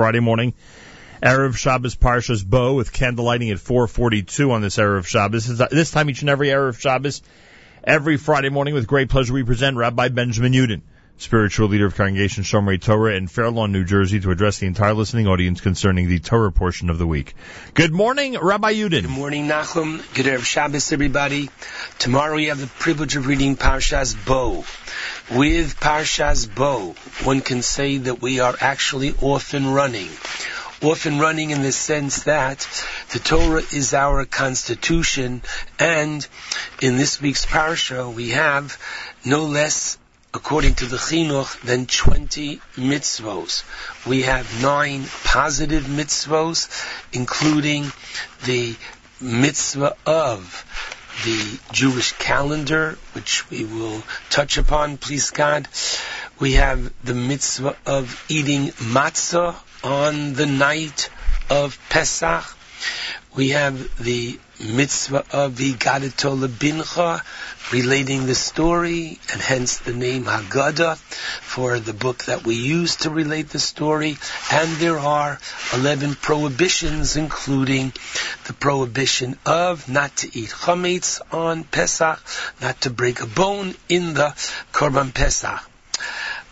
Friday morning. Erev Shabbos Parshas Bo with candlelighting at 4:42 on this Erev Shabbos. This is, this time each and every Erev Shabbos, every Friday morning with great pleasure we present Rabbi Benjamin Yudin spiritual leader of Congregation Shomrei Torah in Fair Lawn, New Jersey, to address the entire listening audience concerning the Torah portion of the week. Good morning, Rabbi Yudin. Good morning, Nachum. Good Erev Shabbos, everybody. Tomorrow we have the privilege of reading Parshas Bo. With Parshas Bo, one can say that we are actually off and running off and running in the sense that the Torah is our constitution, and in this week's parsha we have no less according to the chinuch, than 20 mitzvos. We have nine positive mitzvos, including the mitzvah of the Jewish calendar, which we will touch upon, please God. We have the mitzvah of eating matzah on the night of Pesach. We have the mitzvah of Vigadato Lebincha, relating the story, and hence the name Haggadah for the book that we use to relate the story. And there are 11 prohibitions, including the prohibition of not to eat chametz on Pesach, not to break a bone in the Korban Pesach.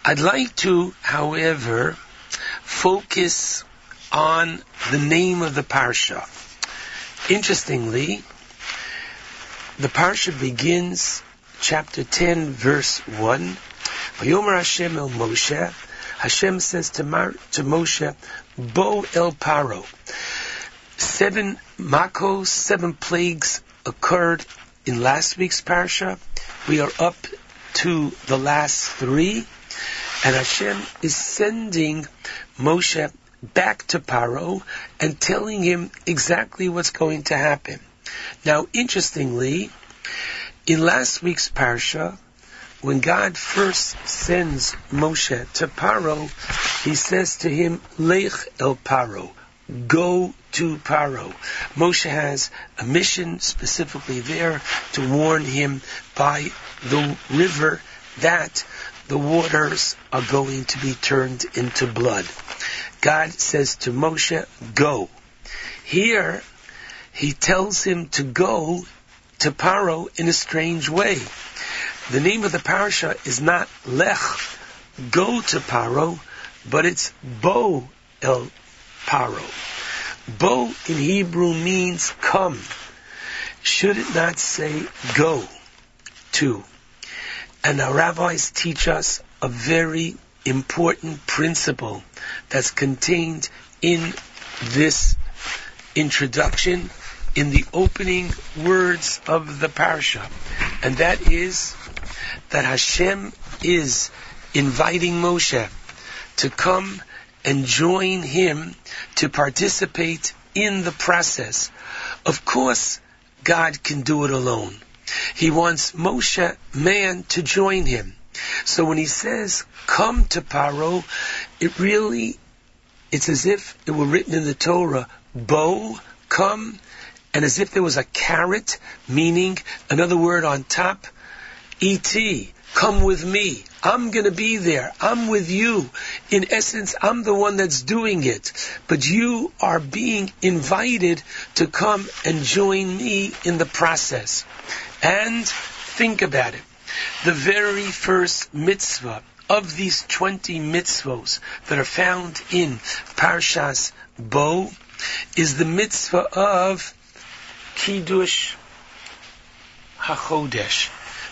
I'd like to, however, focus on the name of the parsha. Interestingly, the parsha begins, chapter 10, verse 1. Vayomer Hashem el Moshe. Hashem says to, Mar- to Moshe, Bo el Paro. Seven makos, seven plagues occurred in last week's parsha. We are up to the last three. And Hashem is sending Moshe back to Paro and telling him exactly what's going to happen. Now, interestingly, in last week's parsha, when God first sends Moshe to Paro, he says to him, Lech el Paro, go to Paro. Moshe has a mission specifically there to warn him by the river that the waters are going to be turned into blood. God says to Moshe, go. Here, he tells him to go to Paro in a strange way. The name of the parasha is not Lech, go to Paro, but it's Bo el Paro. Bo in Hebrew means come. Should it not say go to? And our rabbis teach us a very important principle that's contained in this introduction, in the opening words of the parasha. And that is that Hashem is inviting Moshe to come and join him to participate in the process. Of course, God can do it alone. He wants Moshe, man, to join him. So when he says, come to Paro, it really, it's as if it were written in the Torah, bo, come, and as if there was a carrot, meaning another word on top, et, come with me. I'm gonna be there. I'm with you. In essence, I'm the one that's doing it. But you are being invited to come and join me in the process. And think about it. The very first mitzvah of these 20 mitzvos that are found in Parshas Bo is the mitzvah of Kiddush HaChodesh,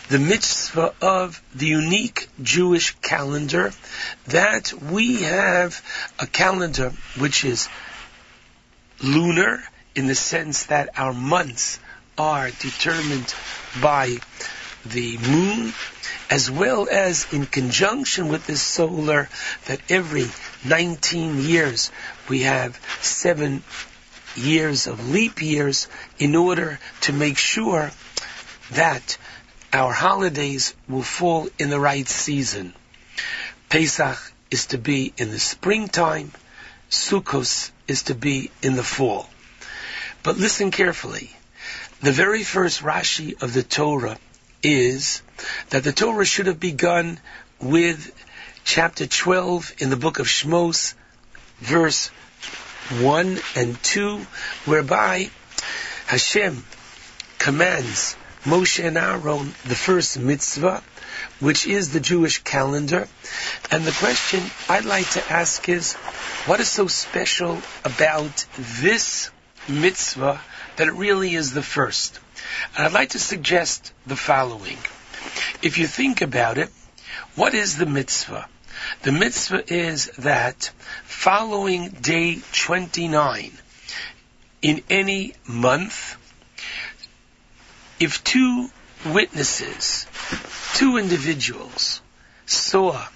the mitzvah of the unique Jewish calendar that we have a calendar which is lunar in the sense that our months are determined by the moon, as well as in conjunction with this solar, that every 19 years we have seven years of leap years in order to make sure that our holidays will fall in the right season. Pesach is to be in the springtime, Sukkot is to be in the fall. But listen carefully. The very first Rashi of the Torah is that the Torah should have begun with chapter 12 in the book of Shmos, verse 1 and 2, whereby Hashem commands Moshe and Aaron the first mitzvah, which is the Jewish calendar. And the question I'd like to ask is, what is so special about this mitzvah that it really is the first? And I'd like to suggest the following. If you think about it, what is the mitzvah? The mitzvah is that following day 29 in any month, if two witnesses, two individuals, saw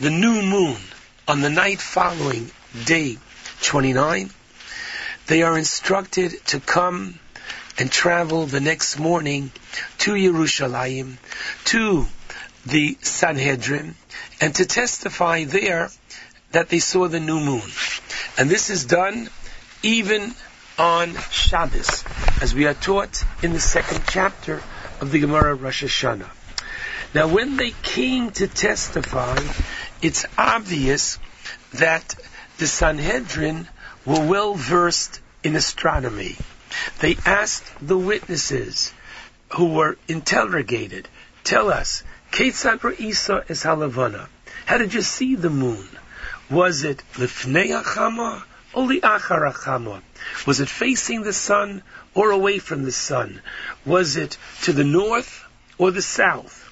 the new moon on the night following day 29, they are instructed to come and travel the next morning to Yerushalayim, to the Sanhedrin, and to testify there that they saw the new moon. And this is done even on Shabbos, as we are taught in the second chapter of the Gemara Rosh Hashanah. Now, when they came to testify, it's obvious that the Sanhedrin were well versed in astronomy. They asked the witnesses who were interrogated, tell us, Ketzad Isa is halavana. How did you see the moon? Was it lifnei achama or liachar achama? Was it facing the sun or away from the sun? Was it to the north or the south?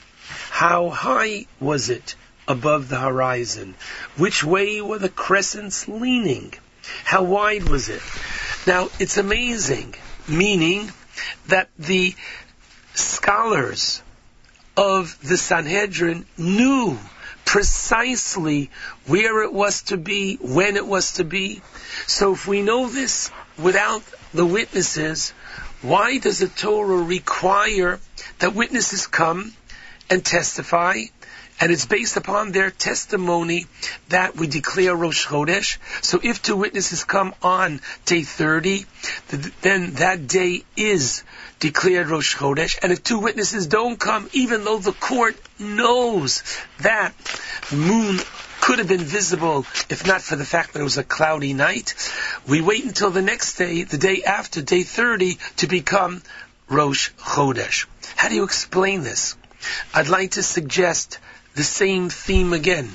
How high was it above the horizon? Which way were the crescents leaning? How wide was it? Now, it's amazing, meaning that the scholars of the Sanhedrin knew precisely where it was to be, when it was to be. So if we know this without the witnesses, why does the Torah require that witnesses come and testify? And it's based upon their testimony that we declare Rosh Chodesh. So if two witnesses come on day 30, then that day is declared Rosh Chodesh. And if two witnesses don't come, even though the court knows that moon could have been visible if not for the fact that it was a cloudy night, we wait until the next day, the day after, day 30, to become Rosh Chodesh. How do you explain this? I'd like to suggest the same theme again.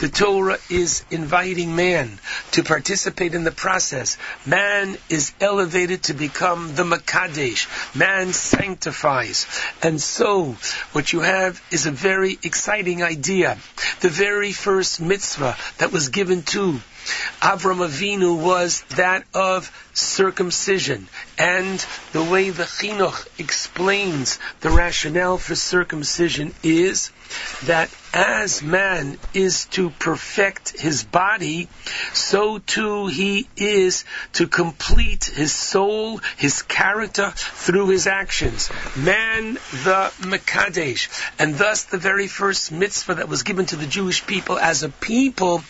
The Torah is inviting man to participate in the process. Man is elevated to become the Makadesh. Man sanctifies. And so, what you have is a very exciting idea. The very first mitzvah that was given to Avram Avinu was that of circumcision. And the way the Chinuch explains the rationale for circumcision is that as man is to perfect his body, so too he is to complete his soul, his character through his actions. Man the Mekadesh. And thus the very first mitzvah that was given to the Jewish people as a people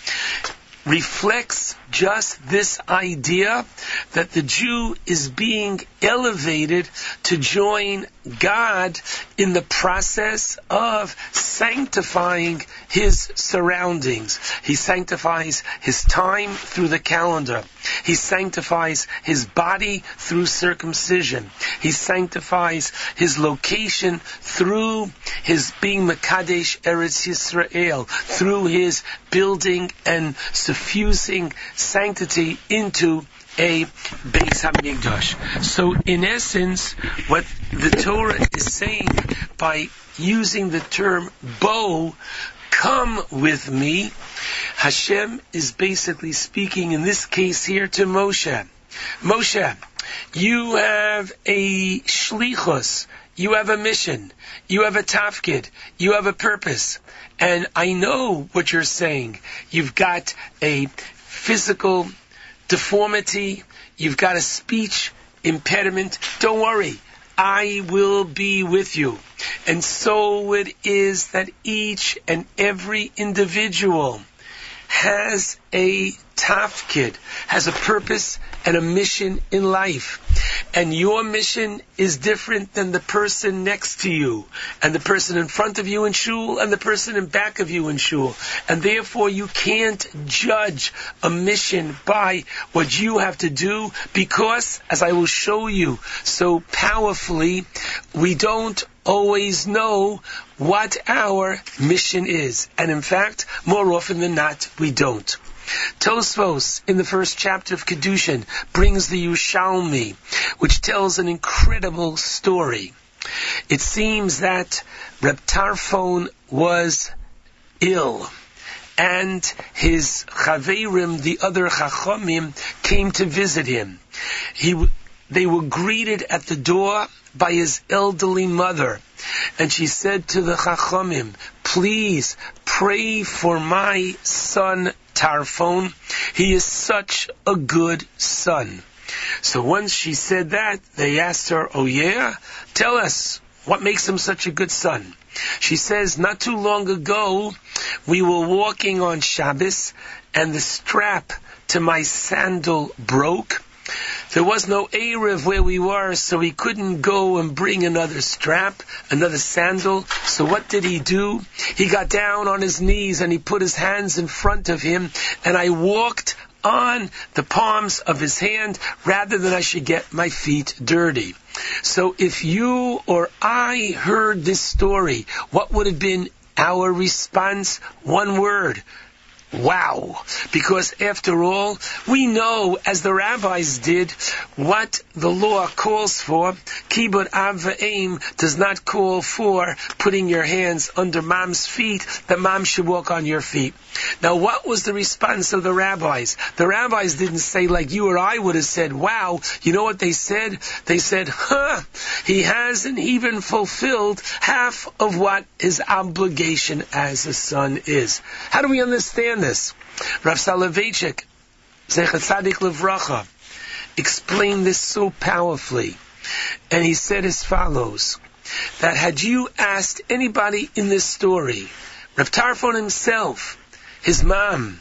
reflects just this idea that the Jew is being elevated to join God in the process of sanctifying his surroundings. He sanctifies his time through the calendar. He sanctifies his body through circumcision. He sanctifies his location through his being Makadesh Eretz Yisrael, through his building and suffusing sanctity into a Beis Hamikdash. So in essence, what the Torah is saying by using the term "bo," come with me, Hashem is basically speaking in this case here to Moshe. Moshe, you have a shlichus, you have a mission, you have a tafkid, you have a purpose. And I know what you're saying. You've got a physical deformity, you've got a speech impediment, don't worry. I will be with you. And so it is that each and every individual has a tafkid, has a purpose and a mission in life. And your mission is different than the person next to you, and the person in front of you in shul, and the person in back of you in shul. And therefore you can't judge a mission by what you have to do because, as I will show you so powerfully, we don't always know what our mission is. And in fact, more often than not, we don't. Tosfos, in the first chapter of Kedushin, brings the Yushalmi, which tells an incredible story. It seems that Reb Tarfon was ill, and his Chaverim, the other Chachomim, came to visit him. He, they were greeted at the door by his elderly mother. And she said to the Chachamim, please pray for my son Tarfon. He is such a good son. So once she said that, they asked her, oh yeah? Tell us, what makes him such a good son? She says, not too long ago, we were walking on Shabbos, and the strap to my sandal broke, there was no eruv where we were, so he couldn't go and bring another strap, another sandal. So what did he do? He got down on his knees and he put his hands in front of him, and I walked on the palms of his hand rather than I should get my feet dirty. So if you or I heard this story, what would have been our response? One word. Wow. Because after all, we know, as the rabbis did, what the law calls for. Kibbut av aim does not call for putting your hands under mom's feet, that mom should walk on your feet. Now what was the response of the rabbis? The rabbis didn't say like you or I would have said, wow, you know what they said? They said, huh, he hasn't even fulfilled half of what his obligation as a son is. How do we understand this. Rav Soloveitchik, Zechat Tzadik Levracha, explained this so powerfully. And he said as follows, that had you asked anybody in this story, Rav Tarfon himself, his mom,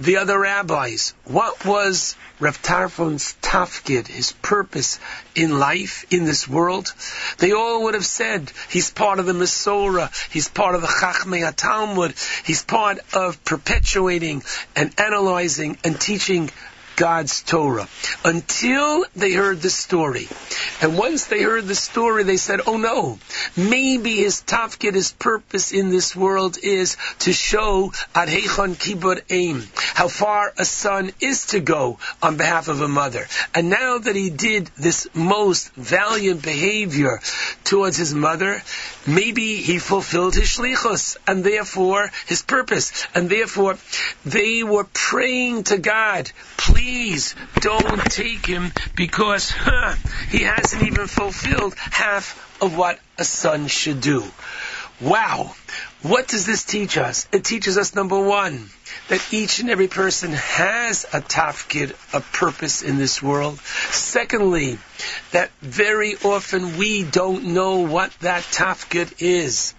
the other rabbis, what was Rav Tarfon's tafkid, his purpose in life, in this world, they all would have said he's part of the Masorah, he's part of the Chachmei Talmud, he's part of perpetuating and analyzing and teaching God's Torah until they heard the story. And once they heard the story, they said, oh no, maybe his tafkid, his purpose in this world is to show adhechon kibud aim, how far a son is to go on behalf of a mother. And now that he did this most valiant behavior towards his mother, maybe he fulfilled his shlichus and therefore his purpose. And therefore they were praying to God, please don't take him because huh, he hasn't even fulfilled half of what a son should do. Wow. What does this teach us? It teaches us number one, that each and every person has a tafkid, a purpose in this world. Secondly, that very often we don't know what that tafkid is.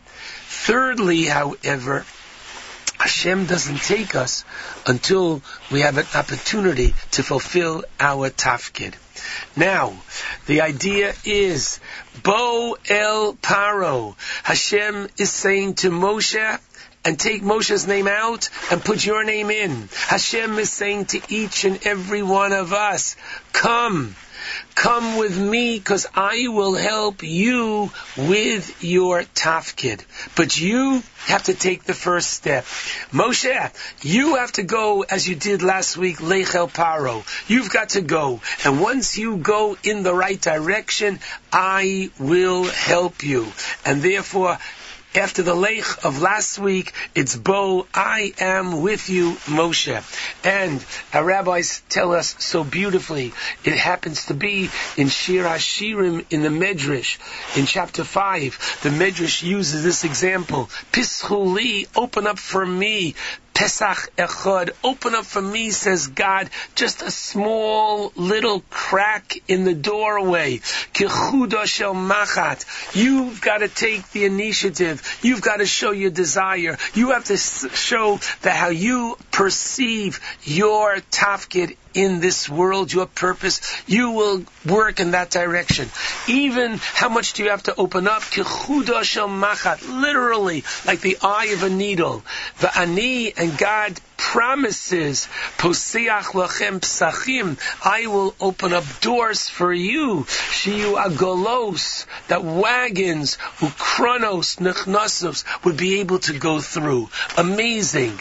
Thirdly, however, Hashem doesn't take us until we have an opportunity to fulfill our tafkid. Now, the idea is, Bo El Paro. Hashem is saying to Moshe, and take Moshe's name out and put your name in. Hashem is saying to each and every one of us, come, come with me because I will help you with your tafkid. But you have to take the first step. Moshe, you have to go as you did last week, Lechel Paro. You've got to go. And once you go in the right direction, I will help you. And therefore, after the lech of last week, it's Bo, I am with you, Moshe. And our rabbis tell us so beautifully, it happens to be in Shir Hashirim in the Medrash, in chapter 5. The Medrash uses this example. Pischuli, open up for me, Pesach Echad, open up for me, says God, just a small little crack in the doorway. Shel machat. You've got to take the initiative. You've got to show your desire. You have to show that how you perceive your tafkid in this world, your purpose, you will work in that direction. Even how much do you have to open up? Literally, like the eye of a needle. The ani and God promises, Posiach lachem psachim, I will open up doors for you. Shiyu agolos, that wagons, ukronos, nechnasovs, would be able to go through. Amazing.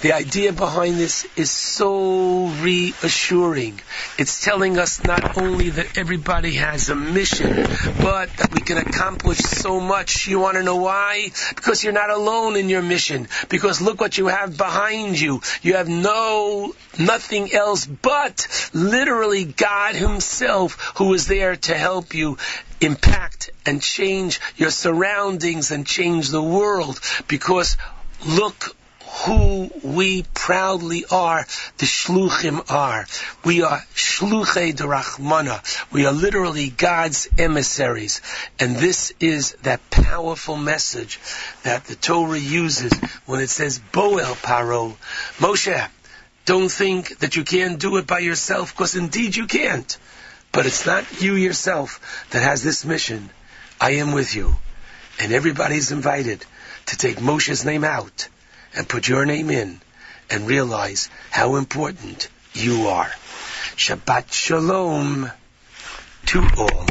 The idea behind this is so reassuring. It's telling us not only that everybody has a mission, but that we can accomplish so much. You want to know why? Because you're not alone in your mission. Because look what you have behind you. You have no, nothing else but literally God Himself who is there to help you impact and change your surroundings and change the world. Because look who we proudly are, the shluchim are. We are shluchei derachmana. We are literally God's emissaries. And this is that powerful message that the Torah uses when it says, Boel Paro. Moshe, don't think that you can't do it by yourself, because indeed you can't. But it's not you yourself that has this mission. I am with you. And everybody's invited to take Moshe's name out and put your name in and realize how important you are. Shabbat Shalom to all.